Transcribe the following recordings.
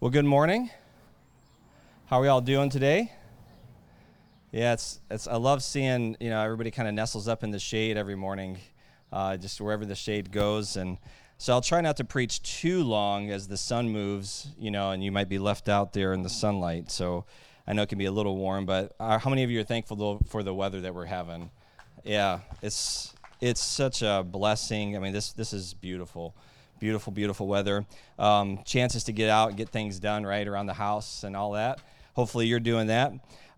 Well, good morning. How are we all doing today? Yeah, it's, it's I love seeing you know everybody kind of nestles up in the shade every morning, uh, just wherever the shade goes. And so I'll try not to preach too long as the sun moves, you know, and you might be left out there in the sunlight. So I know it can be a little warm, but uh, how many of you are thankful for the weather that we're having? Yeah, it's it's such a blessing. I mean, this this is beautiful beautiful, beautiful weather. Um, chances to get out and get things done right around the house and all that. Hopefully, you're doing that.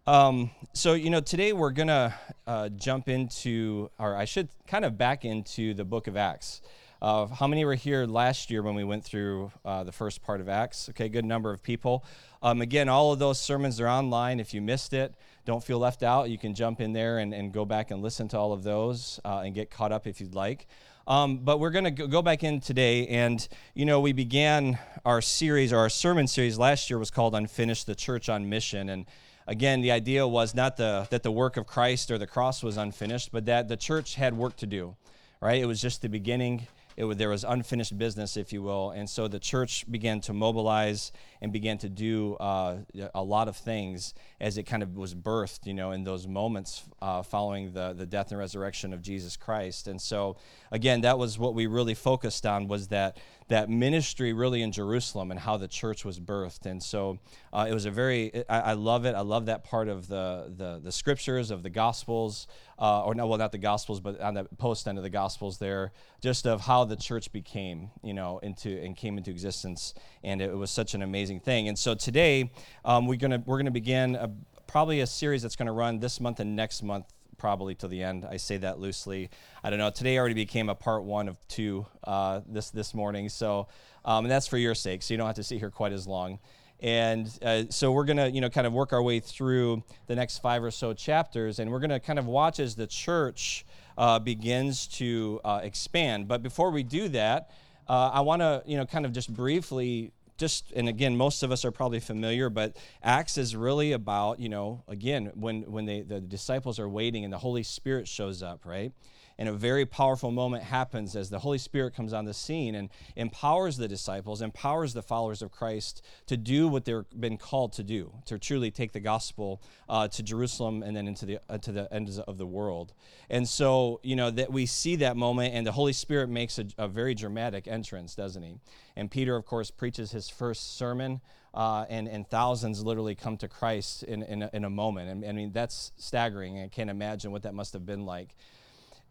Um, so, you know, today we're going to uh, jump into, or I should kind of back into the book of Acts. Uh, how many were here last year when we went through uh, the first part of Acts? Okay, good number of people. Um, again, all of those sermons are online. If you missed it, don't feel left out. You can jump in there and, and go back and listen to all of those uh, and get caught up if you'd like. Um, but we're going to go back in today, and you know, we began our series, or our sermon series last year was called "Unfinished: The Church on Mission," and again, the idea was not the, that the work of Christ or the cross was unfinished, but that the church had work to do. Right? It was just the beginning. It there was unfinished business, if you will, and so the church began to mobilize and began to do uh, a lot of things as it kind of was birthed, you know, in those moments uh, following the, the death and resurrection of Jesus Christ. And so, again, that was what we really focused on was that that ministry really in Jerusalem and how the church was birthed. And so uh, it was a very, I, I, love it. I love that part of the, the, the scriptures, of the Gospels, uh, or no, well, not the Gospels, but on the post end of the Gospels there, just of how the church became, you know, into and came into existence. And it was such an amazing thing. And so today um, we're gonna we're gonna begin a, probably a series that's gonna run this month and next month probably till the end. I say that loosely. I don't know. Today already became a part one of two uh, this this morning. So um, and that's for your sake. So you don't have to sit here quite as long. And uh, so we're gonna you know kind of work our way through the next five or so chapters, and we're gonna kind of watch as the church uh, begins to uh, expand. But before we do that. Uh, I want to, you know, kind of just briefly just and again most of us are probably familiar but acts is really about you know again when when they the disciples are waiting and the holy spirit shows up right and a very powerful moment happens as the Holy Spirit comes on the scene and empowers the disciples, empowers the followers of Christ to do what they've been called to do, to truly take the gospel uh, to Jerusalem and then into the uh, to the ends of the world. And so, you know, that we see that moment, and the Holy Spirit makes a, a very dramatic entrance, doesn't he? And Peter, of course, preaches his first sermon. Uh, and, and thousands literally come to Christ in, in, a, in a moment. And, I mean, that's staggering. I can't imagine what that must have been like.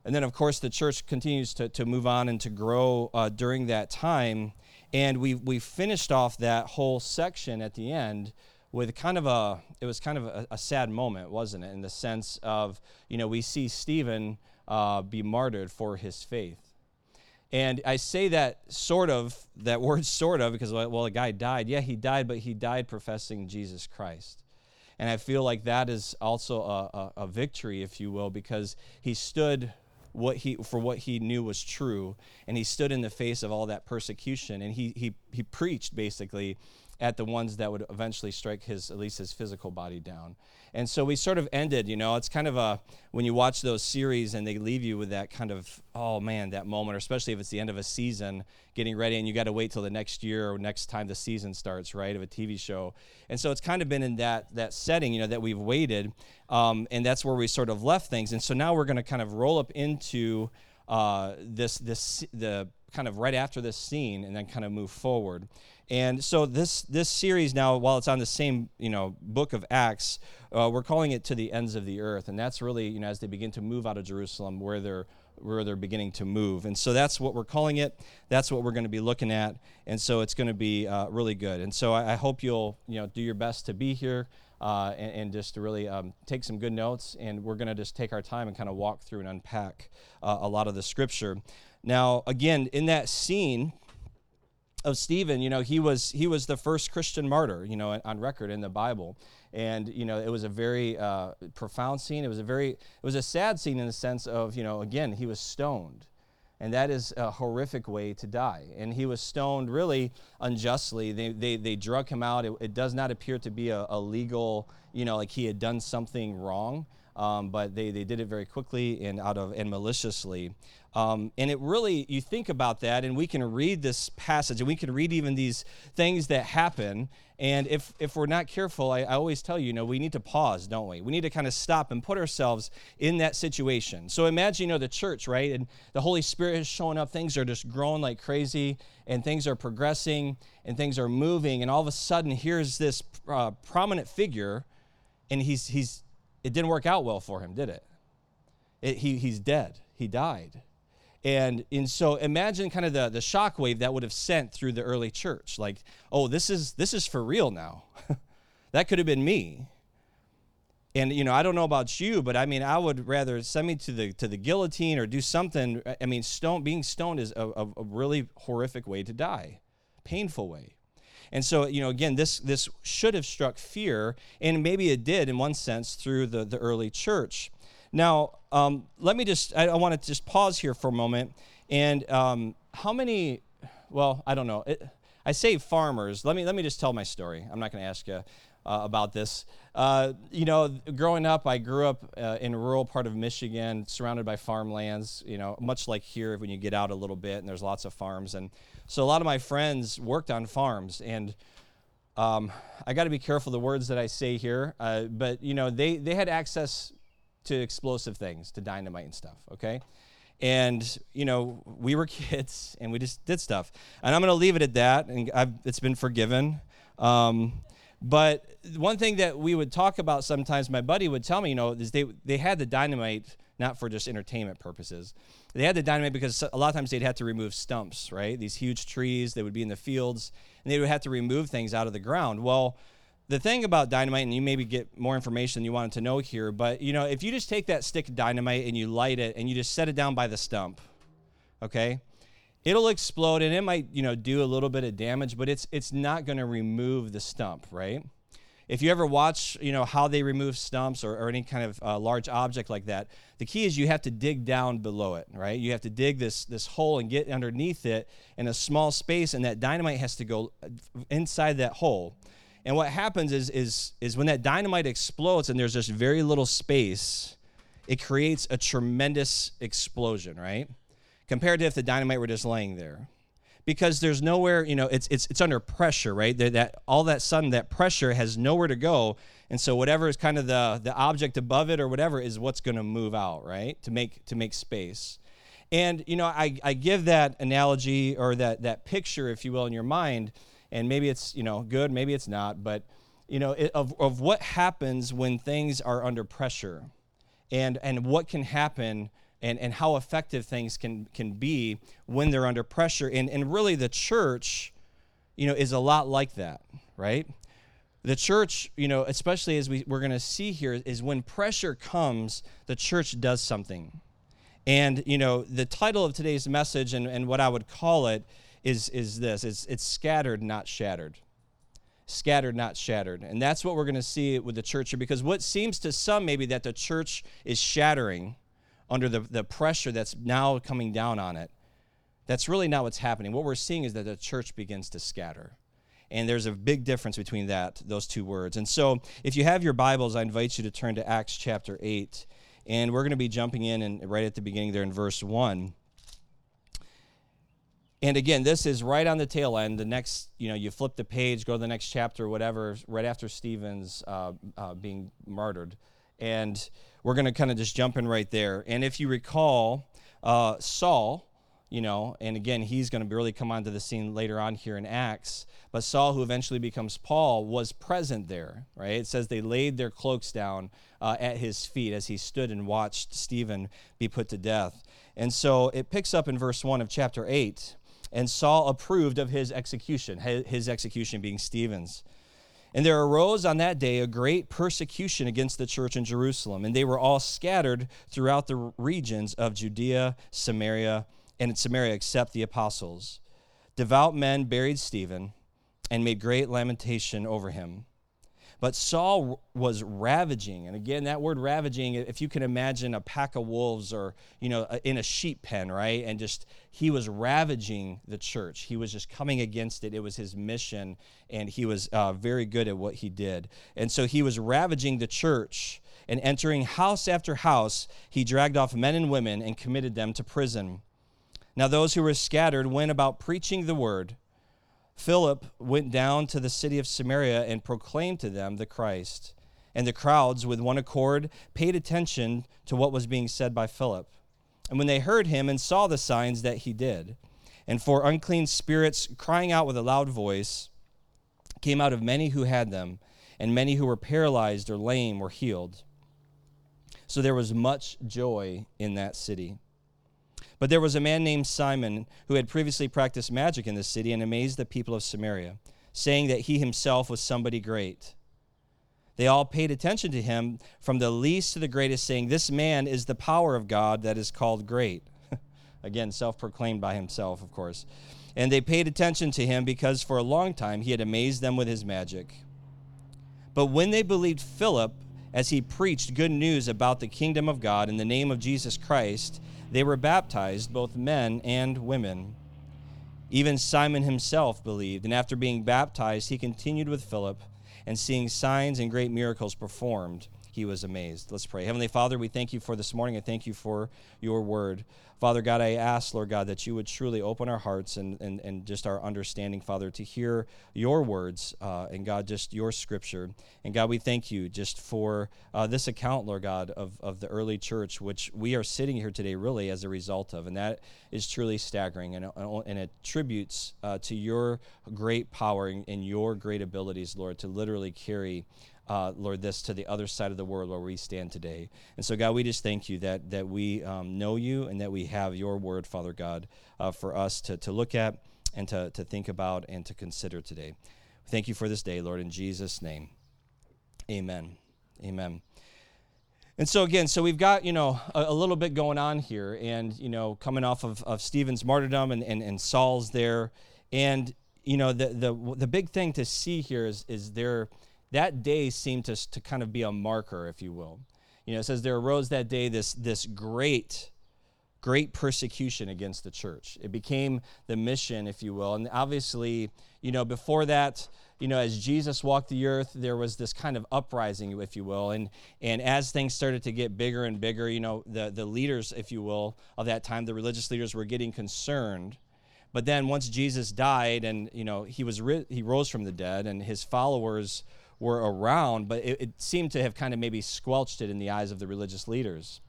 And then, of course, the church continues to, to move on and to grow uh, during that time. And we, we finished off that whole section at the end with kind of a, it was kind of a, a sad moment, wasn't it? In the sense of, you know, we see Stephen uh, be martyred for his faith. And I say that sort of, that word sort of, because, well, a guy died. Yeah, he died, but he died professing Jesus Christ. And I feel like that is also a, a, a victory, if you will, because he stood what he for what he knew was true and he stood in the face of all that persecution and he he he preached basically at the ones that would eventually strike his at least his physical body down. And so we sort of ended you know it's kind of a when you watch those series and they leave you with that kind of oh man that moment or especially if it's the end of a season getting ready and you got to wait till the next year or next time the season starts right of a tv show. And so it's kind of been in that that setting you know that we've waited um, and that's where we sort of left things. And so now we're going to kind of roll up into uh, this this the kind of right after this scene and then kind of move forward and so this this series now, while it's on the same you know book of Acts, uh, we're calling it to the ends of the earth, and that's really you know as they begin to move out of Jerusalem, where they're where they're beginning to move, and so that's what we're calling it. That's what we're going to be looking at, and so it's going to be uh, really good. And so I, I, hope you'll you know do your best to be here. Uh, and, and, just to really um, take some good notes, and we're going to just take our time and kind of walk through and unpack uh, a lot of the scripture. Now, again, in that scene, of Stephen, you know, he was he was the first Christian martyr, you know, on record in the Bible, and you know, it was a very uh, profound scene. It was a very it was a sad scene in the sense of you know, again, he was stoned, and that is a horrific way to die. And he was stoned really unjustly. They they, they drug him out. It, it does not appear to be a, a legal, you know, like he had done something wrong. um, but they, they did it very quickly and out of and maliciously. Um, and it really, you think about that, and we can read this passage, and we can read even these things that happen. And if, if we're not careful, I, I always tell you, you know, we need to pause, don't we? We need to kind of stop and put ourselves in that situation. So imagine, you know, the church, right? And the Holy Spirit is showing up. Things are just growing like crazy, and things are progressing, and things are moving. And all of a sudden, here's this uh, prominent figure, and he's, he's, it didn't work out well for him, did it? it he, he's dead. He died. And, and so imagine kind of the, the shockwave that would have sent through the early church. Like, oh, this is, this is for real now. that could have been me. And, you know, I don't know about you, but I mean, I would rather send me to the, to the guillotine or do something. I mean, stone, being stoned is a, a, really horrific way to die, painful way. And so, you know, again, this, this should have struck fear, and maybe it did in one sense through the, the early church. Now, um, let me just, I, I want to just pause here for a moment. And um, how many, well, I don't know. It, I say farmers. Let me, let me just tell my story. I'm not going to ask you uh, about this. Uh, you know, growing up, I grew up uh, in a rural part of Michigan, surrounded by farmlands, you know, much like here when you get out a little bit and there's lots of farms. And so a lot of my friends worked on farms. And um, I got to be careful the words that I say here, uh, but, you know, they, they had access to explosive things, to dynamite and stuff, okay? And, you know, we were kids and we just did stuff. And I'm going to leave it at that, and I've, it's been forgiven. Um, but one thing that we would talk about sometimes, my buddy would tell me, you know, is they, they had the dynamite not for just entertainment purposes. They had the dynamite because a lot of times they'd have to remove stumps, right? These huge trees, they would be in the fields, and they would have to remove things out of the ground. Well, the thing about dynamite, and you maybe get more information than you wanted to know here, but you know, if you just take that stick of dynamite and you light it and you just set it down by the stump, okay, it'll explode and it might you know do a little bit of damage, but it's it's not going to remove the stump, right? If you ever watch, you know, how they remove stumps or, or any kind of uh, large object like that, the key is you have to dig down below it, right? You have to dig this this hole and get underneath it in a small space, and that dynamite has to go uh, inside that hole. And what happens is, is, is when that dynamite explodes and there's just very little space, it creates a tremendous explosion, right? Compared to if the dynamite were just laying there. Because there's nowhere, you know, it's, it's, it's under pressure, right? That, that all that sudden, that pressure has nowhere to go. And so whatever is kind of the, the object above it or whatever is what's going to move out, right? To make, to make space. And, you know, I, I give that analogy or that, that picture, if you will, in your mind and maybe it's you know good maybe it's not but you know it, of, of what happens when things are under pressure and and what can happen and, and how effective things can can be when they're under pressure. And and really the church you know is a lot like that right? The church you know especially as we, we're going to see here is when pressure comes the church does something. And you know the title of today's message and, and what i would call it is, is this it's, it's scattered, not shattered. Scattered, not shattered. And that's what we're going to see with the church here because what seems to some maybe that the church is shattering under the, the pressure that's now coming down on it, that's really not what's happening. What we're seeing is that the church begins to scatter. And there's a big difference between that, those two words. And so, if you have your Bibles, I invite you to turn to Acts chapter 8. And we're going to be jumping in and right at the beginning there in verse 1. And again, this is right on the tail end. The next, you know, you flip the page, go to the next chapter, whatever, right after Stephen's uh, uh, being martyred. And we're going to kind of just jump in right there. And if you recall, uh, Saul, you know, and again, he's going to really come onto the scene later on here in Acts. But Saul, who eventually becomes Paul, was present there, right? It says they laid their cloaks down uh, at his feet as he stood and watched Stephen be put to death. And so it picks up in verse 1 of chapter 8 and Saul approved of his execution, his execution being Stephen's. And there arose on that day a great persecution against the church in Jerusalem, and they were all scattered throughout the regions of Judea, Samaria, and in Samaria except the apostles. Devout men buried Stephen and made great lamentation over him. But Saul was ravaging, and again, that word ravaging, if you can imagine a pack of wolves or, you know, in a sheep pen, right? And just, he was ravaging the church. He was just coming against it. It was his mission, and he was uh, very good at what he did. And so he was ravaging the church. and entering house after house, he dragged off men and women and committed them to prison. Now, those who were scattered went about preaching the word. Philip went down to the city of Samaria and proclaimed to them the Christ. And the crowds, with one accord, paid attention to what was being said by Philip. And when they heard him and saw the signs that he did, and for unclean spirits crying out with a loud voice, came out of many who had them, and many who were paralyzed or lame were healed. So there was much joy in that city. But there was a man named Simon who had previously practiced magic in the city and amazed the people of Samaria, saying that he himself was somebody great. They all paid attention to him from the least to the greatest, saying, This man is the power of God that is called great. Again, self proclaimed by himself, of course. And they paid attention to him because for a long time he had amazed them with his magic. But when they believed Philip as he preached good news about the kingdom of God in the name of Jesus Christ, they were baptized, both men and women. Even Simon himself believed, and after being baptized, he continued with Philip, and seeing signs and great miracles performed, he was amazed. Let's pray. Heavenly Father, we thank you for this morning. I thank you for your word. Father God, I ask, Lord God, that you would truly open our hearts and, and, and just our understanding, Father, to hear your words uh, and God, just your scripture. And God, we thank you just for uh, this account, Lord God, of, of the early church, which we are sitting here today really as a result of. And that is truly staggering and, and it tributes uh, to your great power and, and your great abilities, Lord, to literally carry uh, Lord, this to the other side of the world where we stand today. And so, God, we just thank you that, that we um, know you and that we have your word, Father God, uh, for us to, to look at and to, to think about and to consider today. Thank you for this day, Lord, in Jesus' name. Amen. Amen. And so again, so we've got, you know, a, a, little bit going on here and, you know, coming off of, of Stephen's martyrdom and, and, and Saul's there. And, you know, the, the, the big thing to see here is, is there, that day seemed to, to kind of be a marker, if you will. You know, it says there arose that day this, this great, great persecution against the church. It became the mission, if you will. And obviously, you know, before that, you know, as Jesus walked the earth, there was this kind of uprising, if you will. And, and as things started to get bigger and bigger, you know, the, the leaders, if you will, of that time, the religious leaders were getting concerned. But then once Jesus died and, you know, he, was ri- he rose from the dead and his followers were around, but it, it, seemed to have kind of maybe squelched it in the eyes of the religious leaders.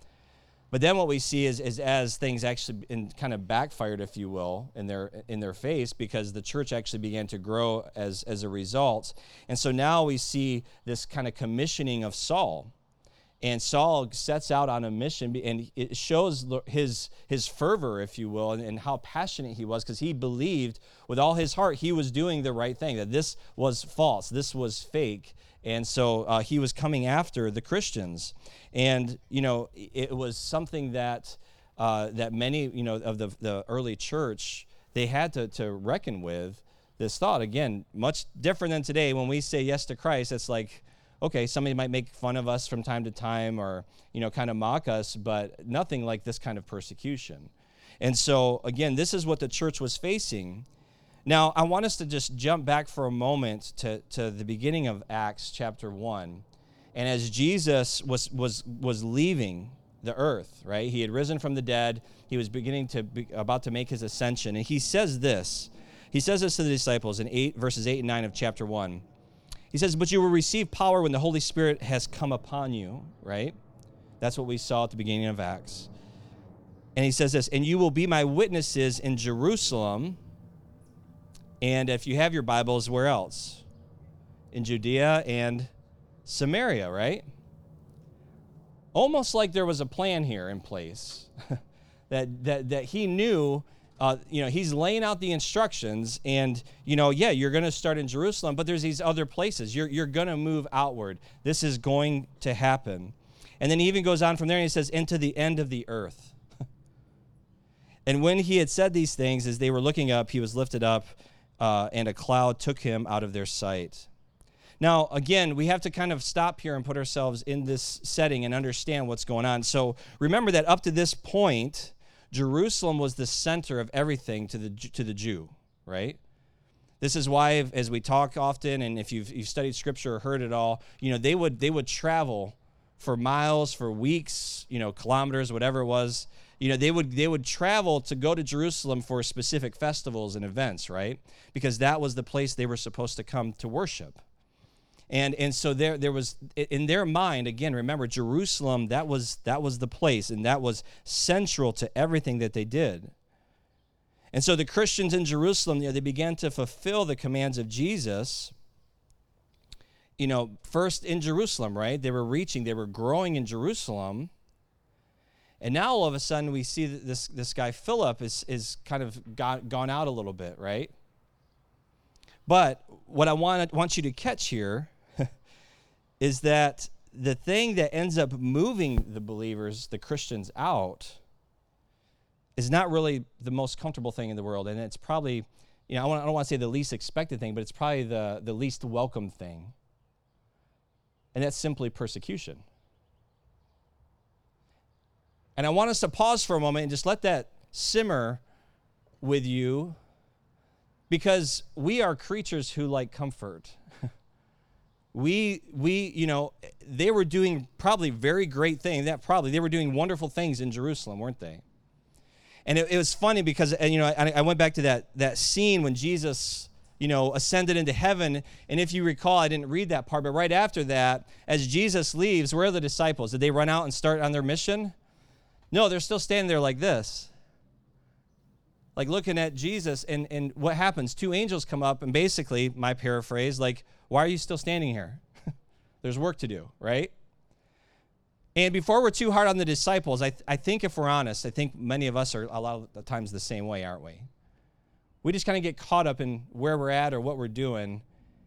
But then what we see is, is as things actually in, kind of backfired, if you will, in their in their face, because the church actually began to grow as as a result. And so now we see this kind of commissioning of Saul and Saul sets out on a mission, and it shows his, his fervor, if you will, and, and how passionate he was, because he believed with all his heart he was doing the right thing, that this was false, this was fake. And so uh, he was coming after the Christians. And, you know, it was something that, uh, that many, you know, of the, the early church, they had to, to reckon with this thought. Again, much different than today when we say yes to Christ, it's like, okay, somebody might make fun of us from time to time or, you know, kind of mock us, but nothing like this kind of persecution. And so, again, this is what the church was facing. Now, I want us to just jump back for a moment to, to the beginning of Acts chapter 1. And as Jesus was, was, was leaving the earth, right? He had risen from the dead. He was beginning to be, about to make his ascension. And he says this. He says this to the disciples in 8 verses 8 and 9 of chapter 1. He says, But you will receive power when the Holy Spirit has come upon you, right? That's what we saw at the beginning of Acts. And he says this, and you will be my witnesses in Jerusalem. And if you have your Bibles, where else? In Judea and Samaria, right? Almost like there was a plan here in place that, that, that he knew uh, you know, he's laying out the instructions, and you know, yeah, you're going to start in Jerusalem, but there's these other places. You're you're going to move outward. This is going to happen, and then he even goes on from there, and he says, "Into the end of the earth." and when he had said these things, as they were looking up, he was lifted up, uh, and a cloud took him out of their sight. Now, again, we have to kind of stop here and put ourselves in this setting and understand what's going on. So remember that up to this point Jerusalem was the center of everything to the, to the Jew, right? This is why, as we talk often, and if you've, you've studied scripture or heard it all, you know, they would, they would travel for miles, for weeks, you know, kilometers, whatever it was. You know, they would they would travel to go to Jerusalem for specific festivals and events, right? Because that was the place they were supposed to come to worship. And and so there there was in their mind again remember Jerusalem that was that was the place and that was central to everything that they did. And so the Christians in Jerusalem, you know, they began to fulfill the commands of Jesus you know, first in Jerusalem, right? They were reaching, they were growing in Jerusalem. And now all of a sudden we see that this, this guy Philip is, is kind of got, gone out a little bit, right? But what I want, want you to catch here is that the thing that ends up moving the believers, the Christians, out is not really the most comfortable thing in the world. And it's probably, you know, I, don't want to say the least expected thing, but it's probably the, the least welcome thing and that's simply persecution. And I want us to pause for a moment and just let that simmer with you because we are creatures who like comfort. We we you know they were doing probably very great things that probably they were doing wonderful things in jerusalem weren't they and it, it was funny because you know I, I, went back to that that scene when jesus you know, ascended into heaven. And if you recall, I didn't read that part, but right after that, as Jesus leaves, where are the disciples? Did they run out and start on their mission? No, they're still standing there like this. Like looking at Jesus, and, and what happens? Two angels come up, and basically, my paraphrase, like, why are you still standing here? There's work to do, right? And before we're too hard on the disciples, I, th- I think if we're honest, I think many of us are a lot of the times the same way, aren't we? we just kind of get caught up in where we're at or what we're doing,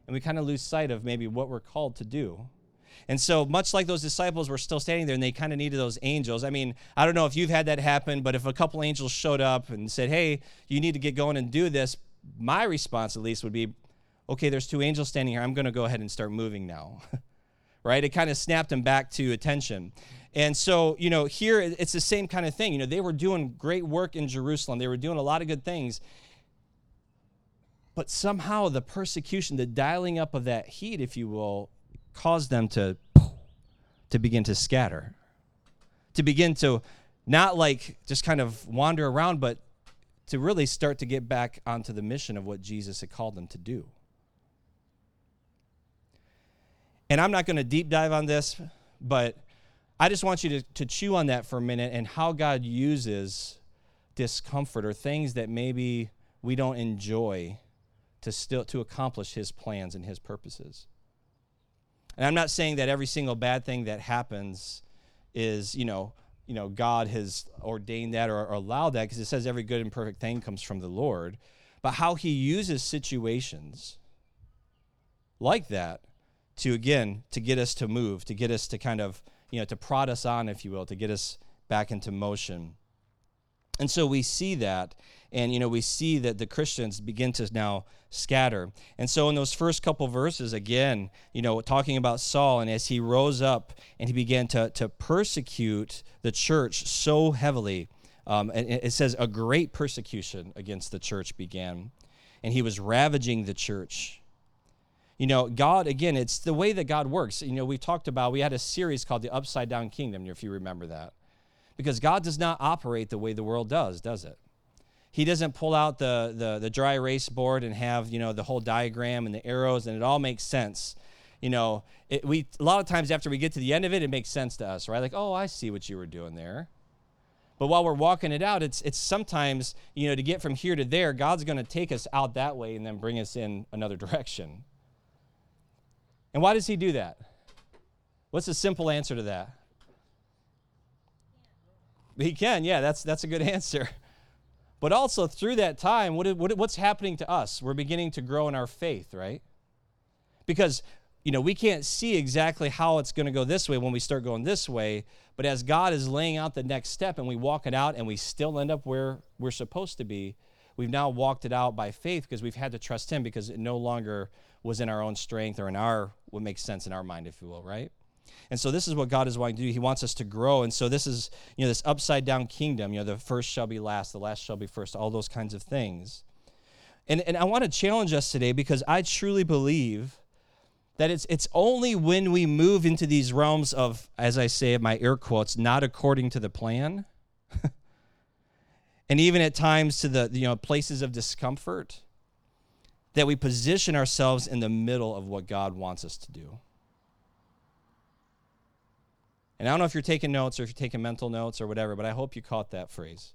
and we kind of lose sight of maybe what we're called to do. And so, much like those disciples were still standing there and they kind of needed those angels. I mean, I don't know if you've had that happen, but if a couple angels showed up and said, Hey, you need to get going and do this, my response at least would be, Okay, there's two angels standing here. I'm going to go ahead and start moving now. right? It kind of snapped them back to attention. And so, you know, here it's the same kind of thing. You know, they were doing great work in Jerusalem, they were doing a lot of good things. But somehow the persecution, the dialing up of that heat, if you will, caused them to, to begin to scatter, to begin to not like just kind of wander around, but to really start to get back onto the mission of what Jesus had called them to do. And I'm not going to deep dive on this, but I just want you to, to chew on that for a minute and how God uses discomfort or things that maybe we don't enjoy to still to accomplish his plans and his purposes. And I'm not saying that every single bad thing that happens is, you know, you know, God has ordained that or, or allowed that because it says every good and perfect thing comes from the Lord. But how he uses situations like that to again to get us to move, to get us to kind of, you know, to prod us on, if you will, to get us back into motion. And so we see that and you know we see that the christians begin to now scatter and so in those first couple verses again you know talking about saul and as he rose up and he began to, to persecute the church so heavily um, and it says a great persecution against the church began and he was ravaging the church you know god again it's the way that god works you know we talked about we had a series called the upside down kingdom if you remember that because god does not operate the way the world does does it he doesn't pull out the, the, the dry erase board and have, you know, the whole diagram and the arrows and it all makes sense. You know, it, we, a lot of times after we get to the end of it, it makes sense to us, right? Like, oh, I see what you were doing there. But while we're walking it out, it's, it's sometimes, you know, to get from here to there, God's going to take us out that way and then bring us in another direction. And why does he do that? What's the simple answer to that? He can, yeah, that's, that's a good answer. But also through that time, what, what, what's happening to us? We're beginning to grow in our faith, right? Because you know, we can't see exactly how it's going to go this way when we start going this way, but as God is laying out the next step and we walk it out and we still end up where we're supposed to be, we've now walked it out by faith because we've had to trust Him because it no longer was in our own strength or in our, what makes sense in our mind, if you will, right? And so this is what God is wanting to do. He wants us to grow. And so this is, you know, this upside down kingdom, you know, the first shall be last, the last shall be first, all those kinds of things. And, and I want to challenge us today because I truly believe that it's it's only when we move into these realms of as i say my air quotes not according to the plan and even at times to the you know places of discomfort that we position ourselves in the middle of what god wants us to do and i don't know if you're taking notes or if you're taking mental notes or whatever but i hope you caught that phrase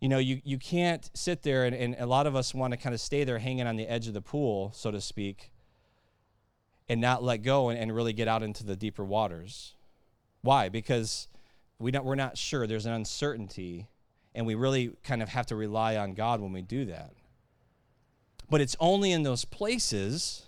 you know, you, you can't sit there, and, and a lot of us want to kind of stay there hanging on the edge of the pool, so to speak, and not let go and, and really get out into the deeper waters. Why? Because we don't, we're not sure. There's an uncertainty, and we really kind of have to rely on God when we do that. But it's only in those places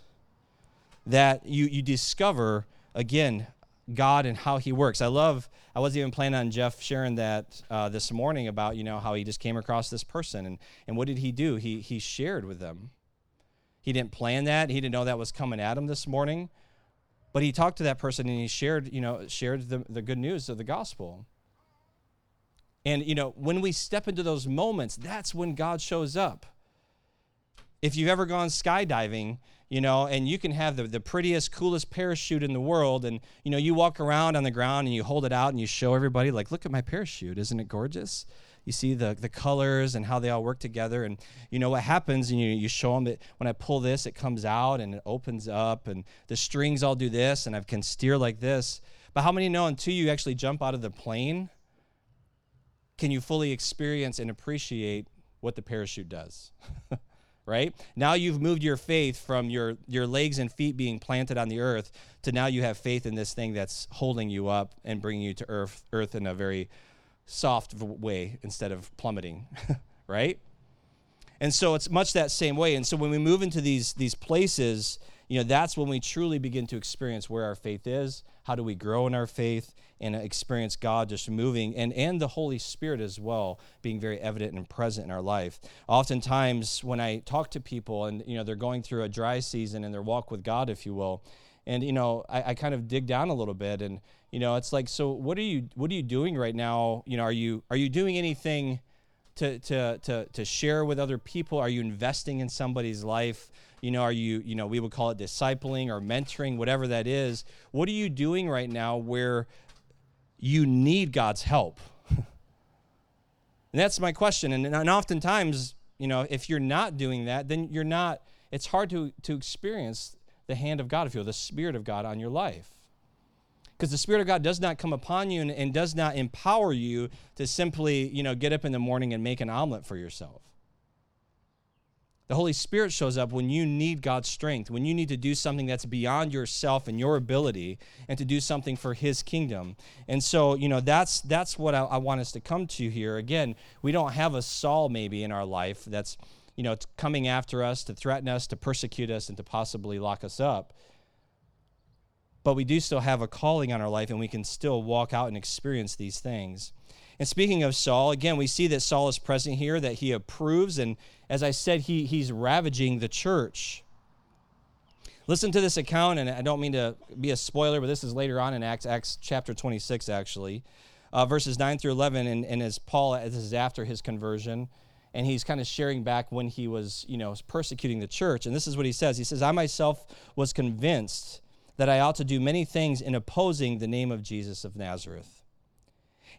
that you, you discover, again, God and how He works. I love. I wasn't even planning on Jeff sharing that uh, this morning about you know how he just came across this person and and what did he do? He he shared with them. He didn't plan that. He didn't know that was coming at him this morning, but he talked to that person and he shared you know shared the the good news of the gospel. And you know when we step into those moments, that's when God shows up. If you've ever gone skydiving, you know, and you can have the, the prettiest, coolest parachute in the world. And, you know, you walk around on the ground and you hold it out and you show everybody, like, look at my parachute. Isn't it gorgeous? You see the, the colors and how they all work together. And, you know, what happens, and you, you show them that when I pull this, it comes out and it opens up, and the strings all do this, and I can steer like this. But how many know until you actually jump out of the plane, can you fully experience and appreciate what the parachute does? right? Now you've moved your faith from your, your legs and feet being planted on the earth to now you have faith in this thing that's holding you up and bringing you to earth, earth in a very soft way instead of plummeting, right? And so it's much that same way. And so when we move into these, these places, you know, that's when we truly begin to experience where our faith is, how do we grow in our faith, and experience God just moving and, and the Holy Spirit as well being very evident and present in our life. Oftentimes when I talk to people and you know they're going through a dry season in their walk with God, if you will, and you know I, I kind of dig down a little bit and you know it's like so what are you what are you doing right now? You know, are you are you doing anything to to to to share with other people? Are you investing in somebody's life? You know are you you know we would call it discipling or mentoring whatever that is what are you doing right now where you need God's help. and that's my question. And, and oftentimes, you know, if you're not doing that, then you're not, it's hard to, to experience the hand of God, if you will, the Spirit of God on your life. Because the Spirit of God does not come upon you and, and does not empower you to simply, you know, get up in the morning and make an omelet for yourself. The Holy Spirit shows up when you need God's strength, when you need to do something that's beyond yourself and your ability, and to do something for His kingdom. And so, you know, that's that's what I, I want us to come to here. Again, we don't have a Saul maybe in our life that's, you know, coming after us to threaten us, to persecute us, and to possibly lock us up. But we do still have a calling on our life, and we can still walk out and experience these things. And speaking of Saul, again, we see that Saul is present here, that he approves, and as I said, he, he's ravaging the church. Listen to this account, and I don't mean to be a spoiler, but this is later on in Acts, Acts chapter 26, actually, uh, verses 9 through 11. And, and as Paul, this is after his conversion, and he's kind of sharing back when he was, you know, persecuting the church. And this is what he says He says, I myself was convinced that I ought to do many things in opposing the name of Jesus of Nazareth.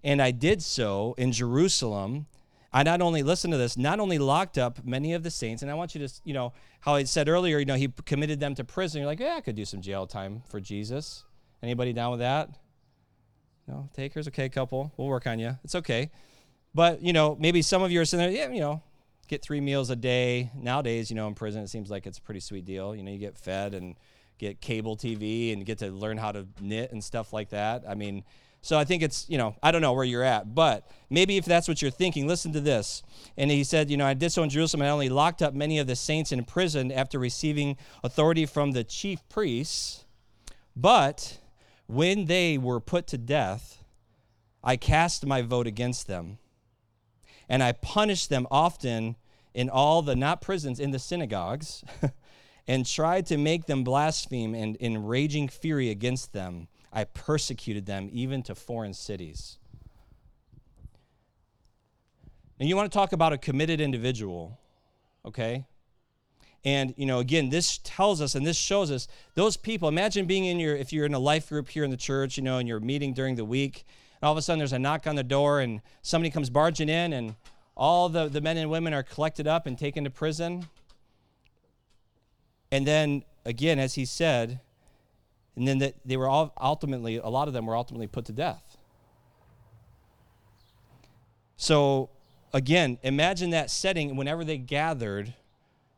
And I did so in Jerusalem. I not only, listen to this, not only locked up many of the saints, and I want you to, you know, how I said earlier, you know, he committed them to prison. You're like, yeah, I could do some jail time for Jesus. Anybody down with that? No, takers? Okay, couple. We'll work on you. It's okay. But, you know, maybe some of you are sitting there, yeah, you know, get three meals a day. Nowadays, you know, in prison, it seems like it's a pretty sweet deal. You know, you get fed and get cable TV and get to learn how to knit and stuff like that. I mean, so I think it's, you know, I don't know where you're at, but maybe if that's what you're thinking, listen to this. And he said, you know, I did so in Jerusalem. I only locked up many of the saints in prison after receiving authority from the chief priests. But when they were put to death, I cast my vote against them. And I punished them often in all the, not prisons, in the synagogues, and tried to make them blaspheme and in raging fury against them. I persecuted them even to foreign cities. And you want to talk about a committed individual, okay? And, you know, again, this tells us and this shows us those people. Imagine being in your, if you're in a life group here in the church, you know, and you're meeting during the week, and all of a sudden there's a knock on the door and somebody comes barging in and all the, the men and women are collected up and taken to prison. And then, again, as he said, and then that they were all ultimately, a lot of them were ultimately put to death. So, again, imagine that setting whenever they gathered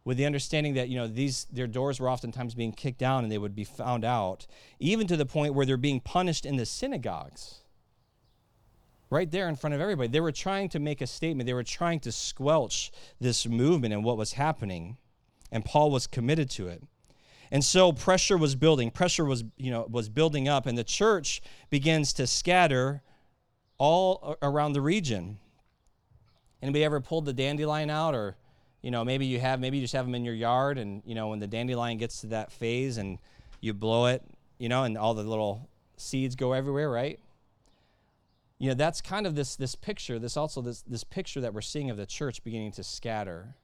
with the understanding that you know these their doors were oftentimes being kicked down and they would be found out even to the point where they're being punished in the synagogues. Right there in front of everybody. They were trying to make a statement. They were trying to squelch this movement and what was happening. And paul was committed to it and so pressure was building pressure was you know was building up and the church begins to scatter all around the region anybody ever pulled the dandelion out or you know, maybe you have, maybe you just have them in your yard, and you know, when the dandelion gets to that phase and you blow it, you know, and all the little seeds go everywhere, right? You know, that's kind of this this picture, this also this this picture that we're seeing of the church beginning to scatter.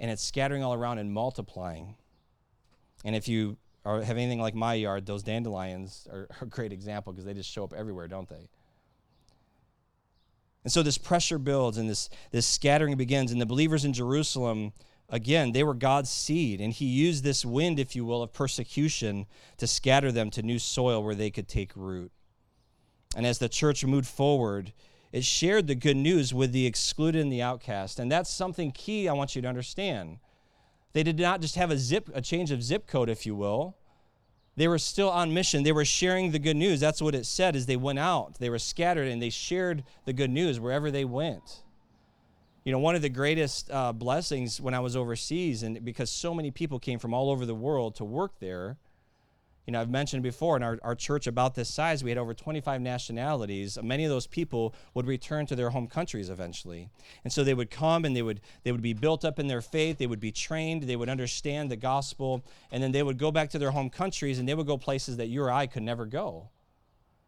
And it's scattering all around and multiplying. And if you are, have anything like my yard, those dandelions are a great example because they just show up everywhere, don't they? And so this pressure builds and this, this scattering begins. And the believers in Jerusalem, again, they were God's seed. And he used this wind, if you will, of persecution to scatter them to new soil where they could take root. And as the church moved forward, it shared the good news with the excluded and the outcast. And that's something key I want you to understand. They did not just have a zip, a change of zip code, if you will. They were still on mission. They were sharing the good news. That's what it said as they went out. They were scattered and they shared the good news wherever they went. You know, one of the greatest uh, blessings when I was overseas, and because so many people came from all over the world to work there, you know, I've mentioned before in our, our church about this size, we had over 25 nationalities. Many of those people would return to their home countries eventually. And so they would come and they would, they would be built up in their faith, they would be trained, they would understand the gospel, and then they would go back to their home countries and they would go places that you or I could never go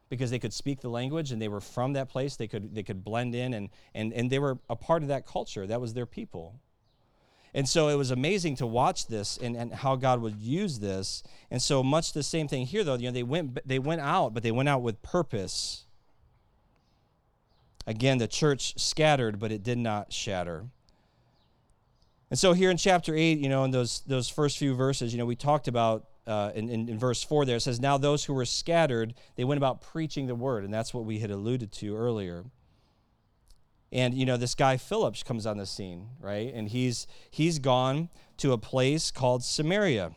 because they could speak the language and they were from that place. They could, they could blend in and, and, and they were a part of that culture. That was their people. And so it was amazing to watch this and, and how God would use this. And so much the same thing here, though. You know, they went they went out, but they went out with purpose. Again, the church scattered, but it did not shatter. And so here in chapter 8, you know, in those those first few verses, you know, we talked about uh, in, in, in verse 4 there, it says, Now those who were scattered, they went about preaching the word. And that's what we had alluded to earlier and you know this guy phillips comes on the scene right? And he's he's gone to a place called samaria.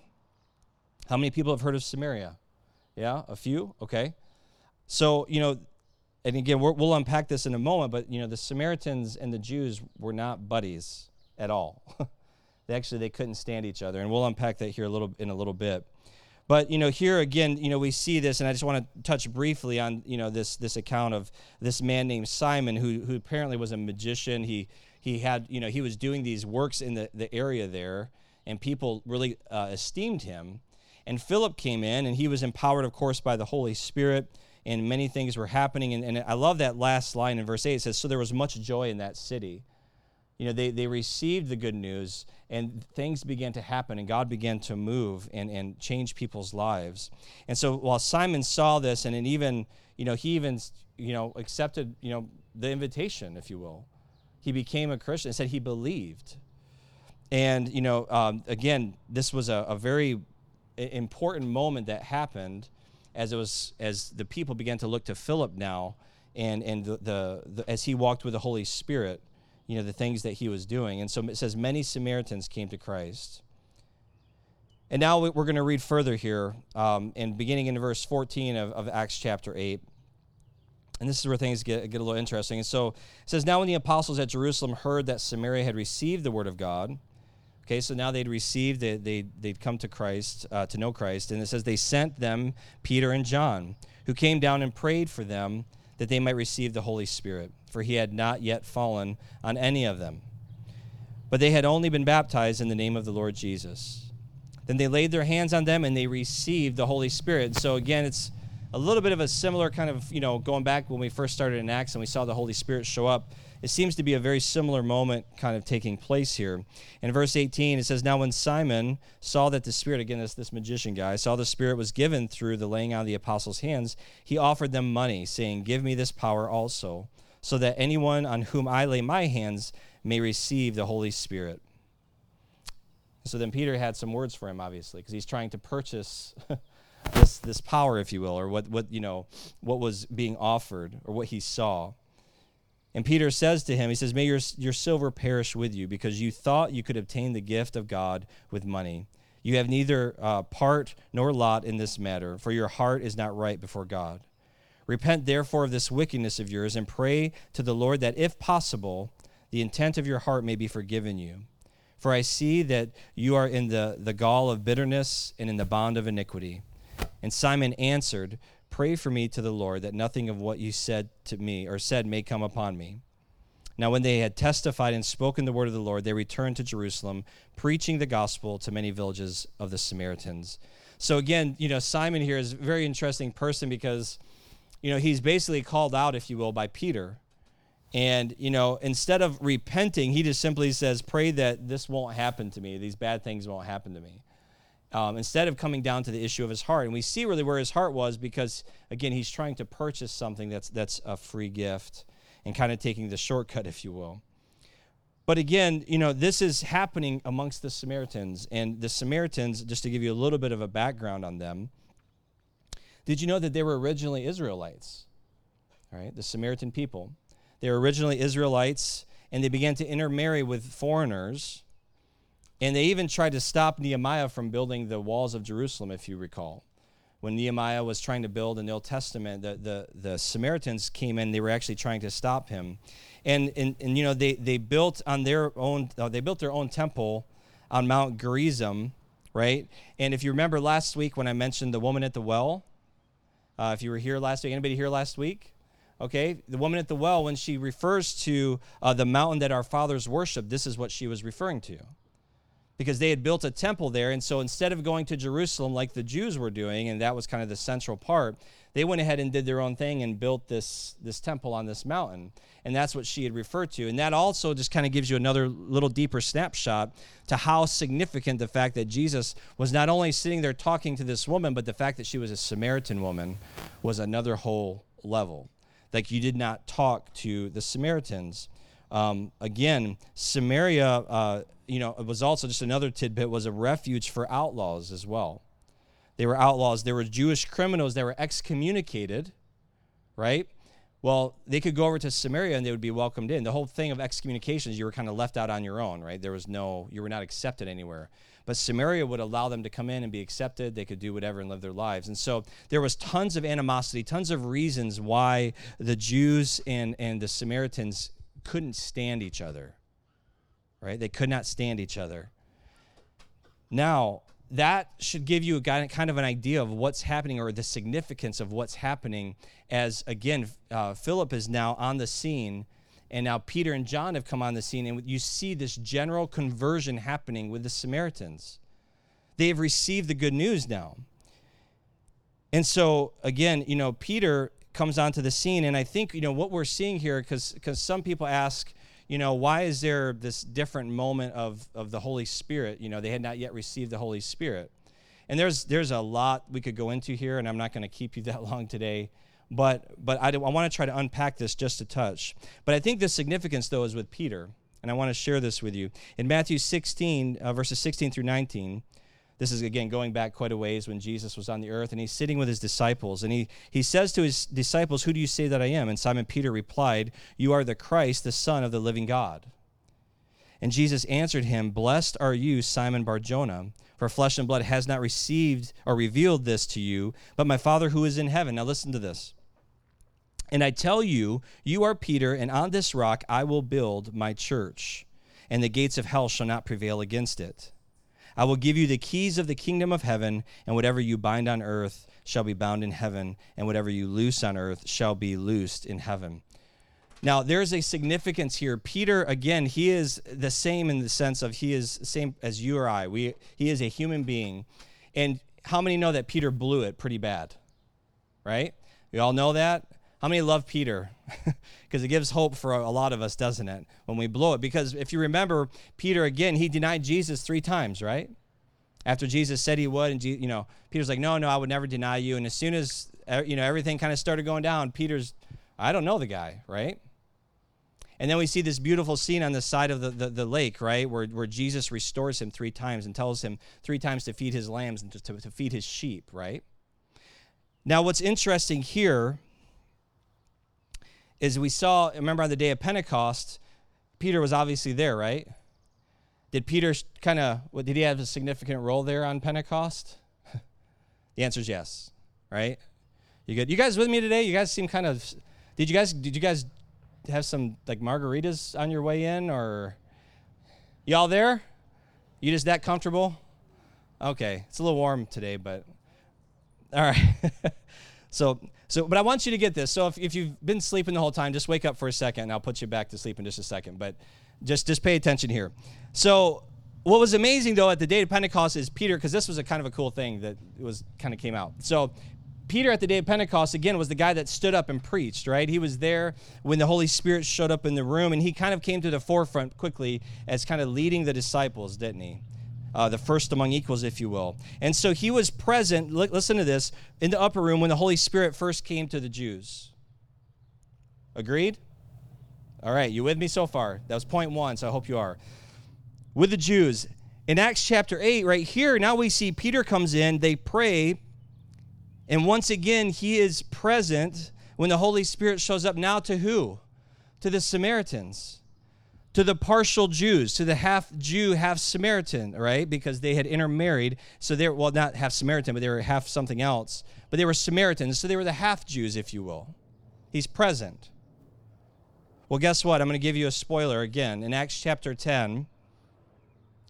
How many people have heard of samaria? Yeah a few? Okay. So you know and again we will unpack this in a moment but you know the samaritans and the jews were not buddies at all. They actually they couldn't stand each other. And we'll unpack that here a little in a little bit but you know, here again, you know, we see this, and I just want to touch briefly on you know this this account of this man named Simon, who who apparently was a magician. He he had you know he was doing these works in the the area there, and people really uh, esteemed him. And Philip came in, and he was empowered, of course, by the Holy Spirit, and many things were happening. And, and I love that last line in verse eight. It says, "So there was much joy in that city." You know, they, they received the good news and things began to happen and God began to move and, and change people's lives. And so while Simon saw this and, and even, you know, he even, you know, accepted, you know, the invitation, if you will. He became a Christian and said he believed. And, you know, um, again, this was a, a very important moment that happened as it was, as the people began to look to Philip now and, and the, the, the as he walked with the Holy Spirit you know, the things that he was doing. And so it says many Samaritans came to Christ. And now we're going to read further here, um, and beginning in verse 14 of, of Acts chapter 8. And this is where things get, get a little interesting. And so it says, Now when the apostles at Jerusalem heard that Samaria had received the word of God, okay, so now they'd received, they, they, they'd come to Christ, uh, to know Christ. And it says, They sent them Peter and John, who came down and prayed for them that they might receive the Holy Spirit, for he had not yet fallen on any of them. But they had only been baptized in the name of the Lord Jesus. Then they laid their hands on them and they received the Holy Spirit. So again, it's a little bit of a similar kind of, you know, going back when we first started in Acts and we saw the Holy Spirit show up. It seems to be a very similar moment kind of taking place here. In verse 18, it says, Now when Simon saw that the Spirit, again, this, this magician guy, saw the Spirit was given through the laying on of the apostles' hands, he offered them money, saying, Give me this power also, so that anyone on whom I lay my hands may receive the Holy Spirit. So then Peter had some words for him, obviously, because he's trying to purchase this this power, if you will, or what what you know what was being offered or what he saw. And Peter says to him, he says, May your, your silver perish with you, because you thought you could obtain the gift of God with money. You have neither uh, part nor lot in this matter, for your heart is not right before God. Repent therefore of this wickedness of yours, and pray to the Lord that, if possible, the intent of your heart may be forgiven you. For I see that you are in the, the gall of bitterness and in the bond of iniquity. And Simon answered, Pray for me to the Lord that nothing of what you said to me or said may come upon me. Now, when they had testified and spoken the word of the Lord, they returned to Jerusalem, preaching the gospel to many villages of the Samaritans. So, again, you know, Simon here is a very interesting person because, you know, he's basically called out, if you will, by Peter. And, you know, instead of repenting, he just simply says, Pray that this won't happen to me, these bad things won't happen to me um, instead of coming down to the issue of his heart. And we see really where his heart was because, again, he's trying to purchase something that's, that's a free gift and kind of taking the shortcut, if you will. But again, you know, this is happening amongst the Samaritans. And the Samaritans, just to give you a little bit of a background on them, did you know that they were originally Israelites? All right, the Samaritan people. They were originally Israelites, and they began to intermarry with foreigners and they even tried to stop Nehemiah from building the walls of Jerusalem, if you recall. When Nehemiah was trying to build in the Old Testament, the, the, the Samaritans came in, they were actually trying to stop him. And, and, and you know, they, they built on their own, uh, they built their own temple on Mount Gerizim, right? And if you remember last week when I mentioned the woman at the well, uh, if you were here last week, anybody here last week? Okay, the woman at the well, when she refers to uh, the mountain that our fathers worshiped, this is what she was referring to because they had built a temple there. And so instead of going to Jerusalem like the Jews were doing, and that was kind of the central part, they went ahead and did their own thing and built this, this temple on this mountain. And that's what she had referred to. And that also just kind of gives you another little deeper snapshot to how significant the fact that Jesus was not only sitting there talking to this woman, but the fact that she was a Samaritan woman was another whole level. Like you did not talk to the Samaritans. Um, again, Samaria. Uh, you know, it was also just another tidbit was a refuge for outlaws as well. They were outlaws. There were Jewish criminals that were excommunicated, right? Well, they could go over to Samaria and they would be welcomed in. The whole thing of excommunication is you were kind of left out on your own, right? There was no, you were not accepted anywhere. But Samaria would allow them to come in and be accepted. They could do whatever and live their lives. And so there was tons of animosity, tons of reasons why the Jews and, and the Samaritans couldn't stand each other right? They could not stand each other. Now, that should give you a kind of an idea of what's happening or the significance of what's happening as, again, uh, Philip is now on the scene and now Peter and John have come on the scene, and you see this general conversion happening with the Samaritans. They have received the good news now. And so, again, you know, Peter comes onto the scene, and I think, you know, what we're seeing here, because some people ask, you know, why is there this different moment of, of the Holy Spirit? You know, they had not yet received the Holy Spirit. And there's, there's a lot we could go into here, and I'm not going to keep you that long today. But, but I, I want to try to unpack this just a touch. But I think the significance, though, is with Peter. And I want to share this with you. In Matthew 16, uh, verses 16 through 19, this is again going back quite a ways when Jesus was on the earth, and he's sitting with his disciples, and he, he says to his disciples, Who do you say that I am? And Simon Peter replied, You are the Christ, the Son of the living God. And Jesus answered him, Blessed are you, Simon Barjona, for flesh and blood has not received or revealed this to you, but my Father who is in heaven. Now listen to this. And I tell you, you are Peter, and on this rock I will build my church, and the gates of hell shall not prevail against it. I will give you the keys of the kingdom of heaven, and whatever you bind on earth shall be bound in heaven, and whatever you loose on earth shall be loosed in heaven. Now, there's a significance here. Peter, again, he is the same in the sense of he is same as you or I. We, he is a human being. And how many know that Peter blew it pretty bad? right? We all know that. How many love Peter? Because it gives hope for a lot of us, doesn't it, when we blow it? Because if you remember, Peter, again, he denied Jesus three times, right? After Jesus said he would, and, you know, Peter's like, no, no, I would never deny you. And as soon as, you know, everything kind of started going down, Peter's, I don't know the guy, right? And then we see this beautiful scene on the side of the, the, the, lake, right, where, where Jesus restores him three times and tells him three times to feed his lambs and to, to, to feed his sheep, right? Now, what's interesting here is we saw, remember on the day of Pentecost, Peter was obviously there, right? Did Peter kind of, did he have a significant role there on Pentecost? the answer is yes, right? You good? You guys with me today? You guys seem kind of, did you guys, did you guys have some like margaritas on your way in or y'all there? You just that comfortable? Okay, it's a little warm today, but all right. so so, but I want you to get this. So, if, if you've been sleeping the whole time, just wake up for a second, and I'll put you back to sleep in just a second. But just just pay attention here. So, what was amazing though at the day of Pentecost is Peter, because this was a kind of a cool thing that was kind of came out. So, Peter at the day of Pentecost again was the guy that stood up and preached, right? He was there when the Holy Spirit showed up in the room, and he kind of came to the forefront quickly as kind of leading the disciples, didn't he? Uh, the first among equals, if you will. And so he was present, li- listen to this, in the upper room when the Holy Spirit first came to the Jews. Agreed? All right, you with me so far? That was point one, so I hope you are. With the Jews. In Acts chapter 8, right here, now we see Peter comes in, they pray, and once again, he is present when the Holy Spirit shows up. Now to who? To the Samaritans to the partial Jews, to the half Jew, half Samaritan, right? Because they had intermarried. So they were, well, not half Samaritan, but they were half something else. But they were Samaritans. So they were the half Jews, if you will. He's present. Well, guess what? I'm going to give you a spoiler again. In Acts chapter 10,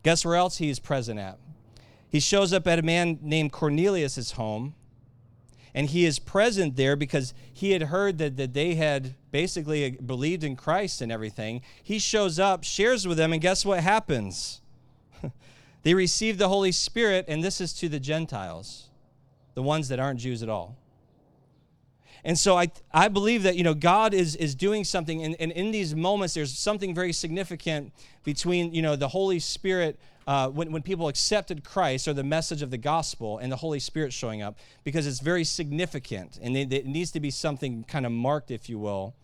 guess where else he's present at? He shows up at a man named Cornelius' home and he is present there because he had heard that, that they had basically uh, believed in Christ and everything. He shows up, shares with them, and guess what happens? they receive the Holy Spirit, and this is to the Gentiles, the ones that aren't Jews at all. And so I, I believe that, you know, God is, is doing something. And, and in these moments, there's something very significant between, you know, the Holy Spirit, uh, when, when people accepted Christ or the message of the gospel and the Holy Spirit showing up, because it's very significant. And it, it needs to be something kind of marked, if you will.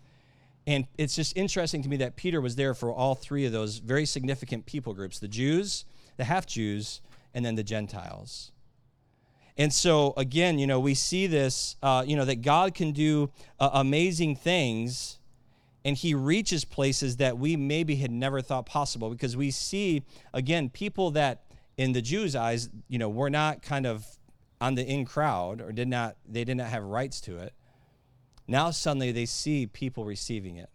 And it's just interesting to me that Peter was there for all three of those very significant people groups the Jews, the half Jews, and then the Gentiles. And so, again, you know, we see this, uh, you know, that God can do uh, amazing things and he reaches places that we maybe had never thought possible because we see, again, people that in the Jews' eyes, you know, were not kind of on the in crowd or did not, they did not have rights to it. Now suddenly they see people receiving it.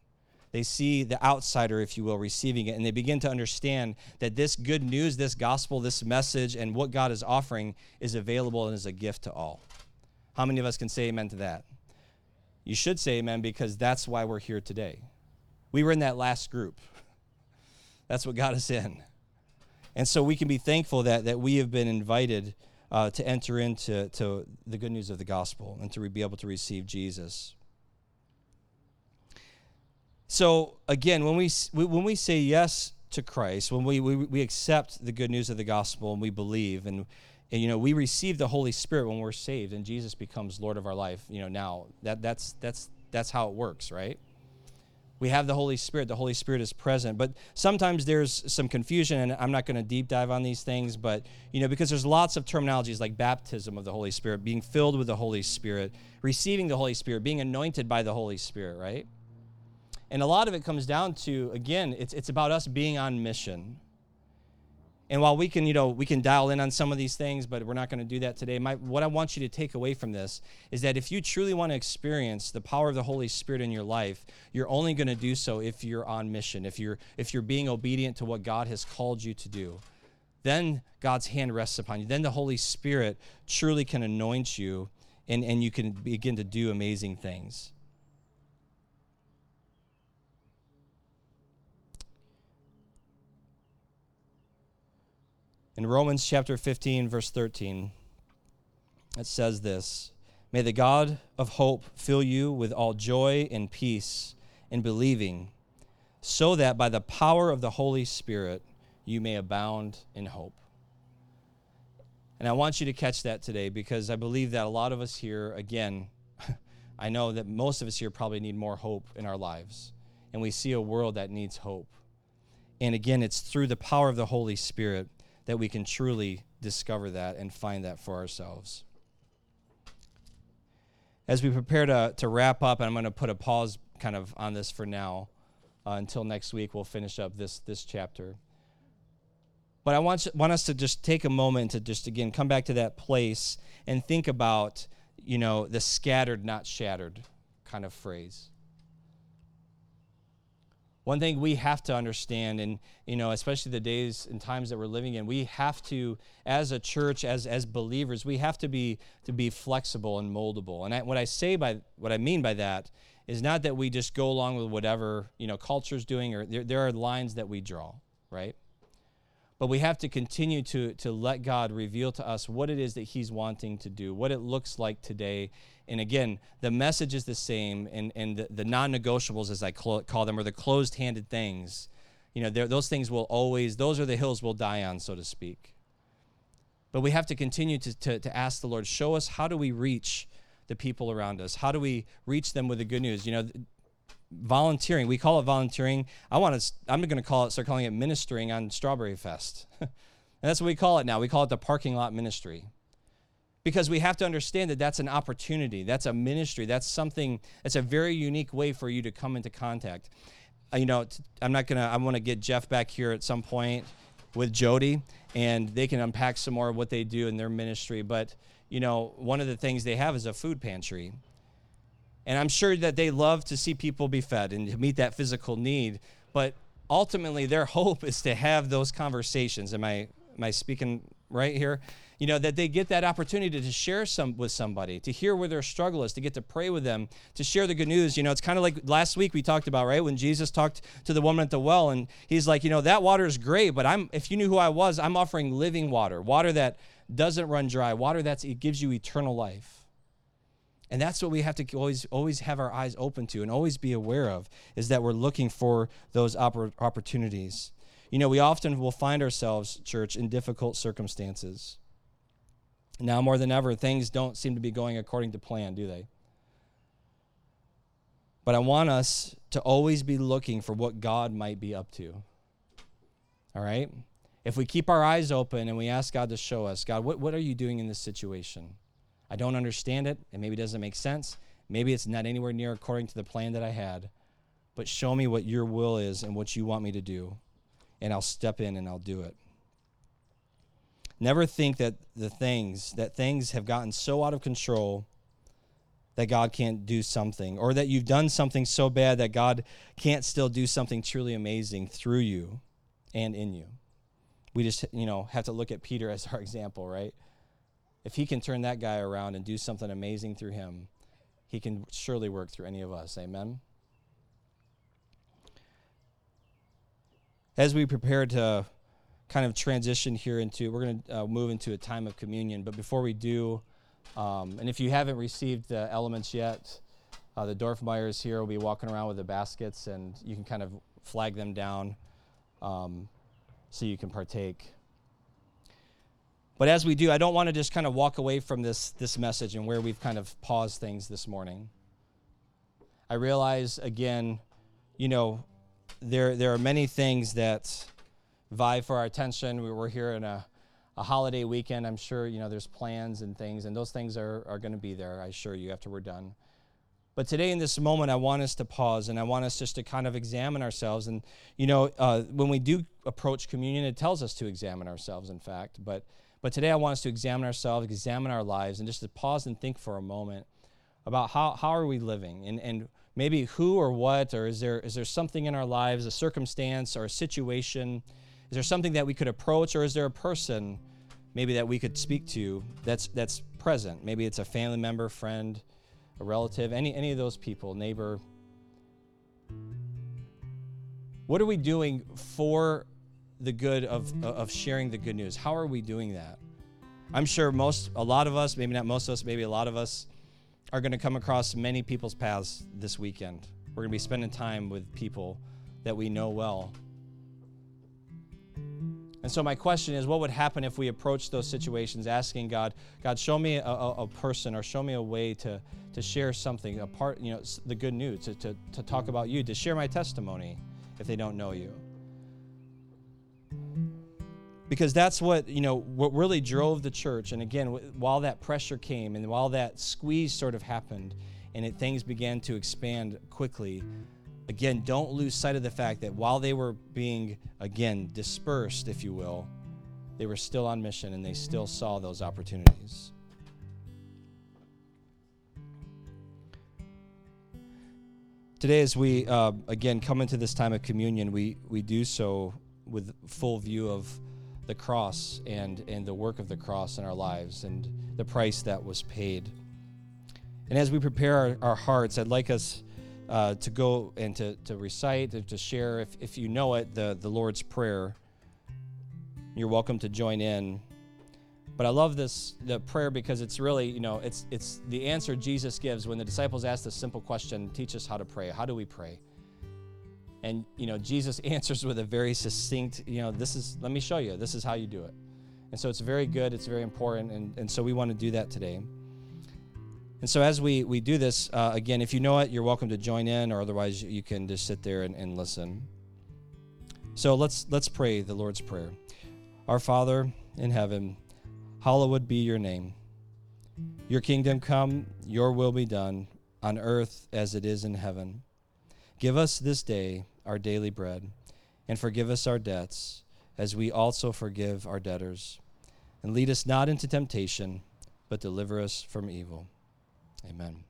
They see the outsider, if you will, receiving it, and they begin to understand that this good news, this gospel, this message, and what God is offering is available and is a gift to all. How many of us can say amen to that? You should say amen because that's why we're here today. We were in that last group. That's what got us in. And so we can be thankful that, that we have been invited uh, to enter into to the good news of the gospel and to be able to receive Jesus. So again, when we when we say yes to Christ, when we, we, we accept the good news of the gospel and we believe and, and, you know we receive the Holy Spirit when we're saved and Jesus becomes Lord of our life. You know now that that's that's that's how it works, right? We have the Holy Spirit. The Holy Spirit is present, but sometimes there's some confusion, and I'm not going to deep dive on these things, but you know because there's lots of terminologies like baptism of the Holy Spirit, being filled with the Holy Spirit, receiving the Holy Spirit, being anointed by the Holy Spirit, right? And a lot of it comes down to, again, it's, it's about us being on mission. And while we can, you know, we can dial in on some of these things, but we're not going to do that today. My, what I want you to take away from this is that if you truly want to experience the power of the Holy Spirit in your life, you're only going to do so if you're on mission, if you're if you're being obedient to what God has called you to do. Then God's hand rests upon you. Then the Holy Spirit truly can anoint you and, and you can begin to do amazing things. In Romans chapter 15, verse 13, it says this May the God of hope fill you with all joy and peace in believing, so that by the power of the Holy Spirit you may abound in hope. And I want you to catch that today because I believe that a lot of us here, again, I know that most of us here probably need more hope in our lives. And we see a world that needs hope. And again, it's through the power of the Holy Spirit that we can truly discover that and find that for ourselves as we prepare to, to wrap up, and I'm going to put a pause kind of on this for now uh, until next week, we'll finish up this, this chapter. But I want, want us to just take a moment to just again come back to that place and think about, you know, the scattered, not shattered kind of phrase. One thing we have to understand, and you know, especially the days and times that we're living in, we have to, as a church, as as believers, we have to be to be flexible and moldable. And I, what I say by what I mean by that is not that we just go along with whatever you know culture's doing, or there, there are lines that we draw, right? But we have to continue to, to let God reveal to us what it is that He's wanting to do, what it looks like today. And again, the message is the same, and, and the, the non negotiables, as I call them, are the closed handed things. You know, those things will always, those are the hills we'll die on, so to speak. But we have to continue to, to, to ask the Lord, show us how do we reach the people around us? How do we reach them with the good news? You know, volunteering. We call it volunteering. I want to. I'm going to call it. Start calling it ministering on Strawberry Fest. that's what we call it now. We call it the parking lot ministry, because we have to understand that that's an opportunity. That's a ministry. That's something. That's a very unique way for you to come into contact. Uh, you know, I'm not gonna. I want to get Jeff back here at some point with Jody, and they can unpack some more of what they do in their ministry. But you know, one of the things they have is a food pantry and I'm sure that they love to see people be fed and to meet that physical need. But ultimately, their hope is to have those conversations. Am I, am I speaking right here? You know, that they get that opportunity to share some with somebody, to hear where their struggle is, to get to pray with them, to share the good news. You know, it's kind of like last week we talked about, right? When Jesus talked to the woman at the well, and he's like, you know, that water is great, but I'm if you knew who I was, I'm offering living water, water that doesn't run dry, water that's it gives you eternal life. And that's what we have to always always have our eyes open to and always be aware of is that we're looking for those oppor- opportunities. You know, we often will find ourselves, church, in difficult circumstances. Now more than ever, things don't seem to be going according to plan, do they? But I want us to always be looking for what God might be up to. All right? If we keep our eyes open and we ask God to show us, God, what, what are you doing in this situation? I don't understand it. It maybe doesn't make sense. Maybe it's not anywhere near according to the plan that I had. But show me what your will is and what you want me to do, and I'll step in and I'll do it. Never think that the things that things have gotten so out of control that God can't do something or that you've done something so bad that God can't still do something truly amazing through you and in you. We just, you know, have to look at Peter as our example, right? If he can turn that guy around and do something amazing through him, he can surely work through any of us. Amen. As we prepare to kind of transition here into, we're going to uh, move into a time of communion. But before we do, um, and if you haven't received the elements yet, uh, the Dorfmeyers here will be walking around with the baskets, and you can kind of flag them down um, so you can partake. But as we do, I don't want to just kind of walk away from this, this message and where we've kind of paused things this morning. I realize, again, you know, there, there are many things that vie for our attention. We were here in a, a holiday weekend. I'm sure, you know, there's plans and things, and those things are, are going to be there, I assure you, after we're done. But today, in this moment, I want us to pause and I want us just to kind of examine ourselves. And, you know, uh, when we do approach communion, it tells us to examine ourselves, in fact. But but today I want us to examine ourselves, examine our lives, and just to pause and think for a moment about how, how are we living and, and maybe who or what, or is there, is there something in our lives, a circumstance or a situation? Is there something that we could approach, or is there a person maybe that we could speak to that's, that's present? Maybe it's a family member, friend, a relative, any, any of those people, neighbor. What are we doing for the good of, of sharing the good news? How are we doing that? I'm sure most, a lot of us, maybe not most of us, maybe a lot of us, are going to come across many people's paths this weekend. We're going to be spending time with people that we know well. And so, my question is what would happen if we approach those situations asking God, God, show me a, a, person or show me a way to, to share something, a part, you know, the good news, to, to, to talk about you, to share my testimony if they don't know you? Because that's what you know what really drove the church and again while that pressure came and while that squeeze sort of happened and it, things began to expand quickly again don't lose sight of the fact that while they were being again dispersed if you will they were still on mission and they still saw those opportunities. Today as we uh, again come into this time of communion we we do so with full view of the cross and, and the work of the cross in our lives and the price that was paid. And as we prepare our, our hearts, I'd like us uh, to go and to, to recite, to, to share, if, if you know it, the, the Lord's Prayer. You're welcome to join in. But I love this the prayer because it's really, you know, it's it's the answer Jesus gives when the disciples ask the simple question, teach us how to pray. How do we pray? And, you know, Jesus answers with a very succinct, you know, this is, let me show you, this is how you do it. And so it's very good, it's very important, and, and so we want to do that today. And so as we, we do this, uh, again, if you know it, you're welcome to join in, or otherwise you can just sit there and, and listen. So let's let's pray the Lord's Prayer. Our Father in heaven, hallowed be your name. Your kingdom come, your will be done, on earth as it is in heaven. Give us this day our daily bread, and forgive us our debts, as we also forgive our debtors. And lead us not into temptation, but deliver us from evil. Amen.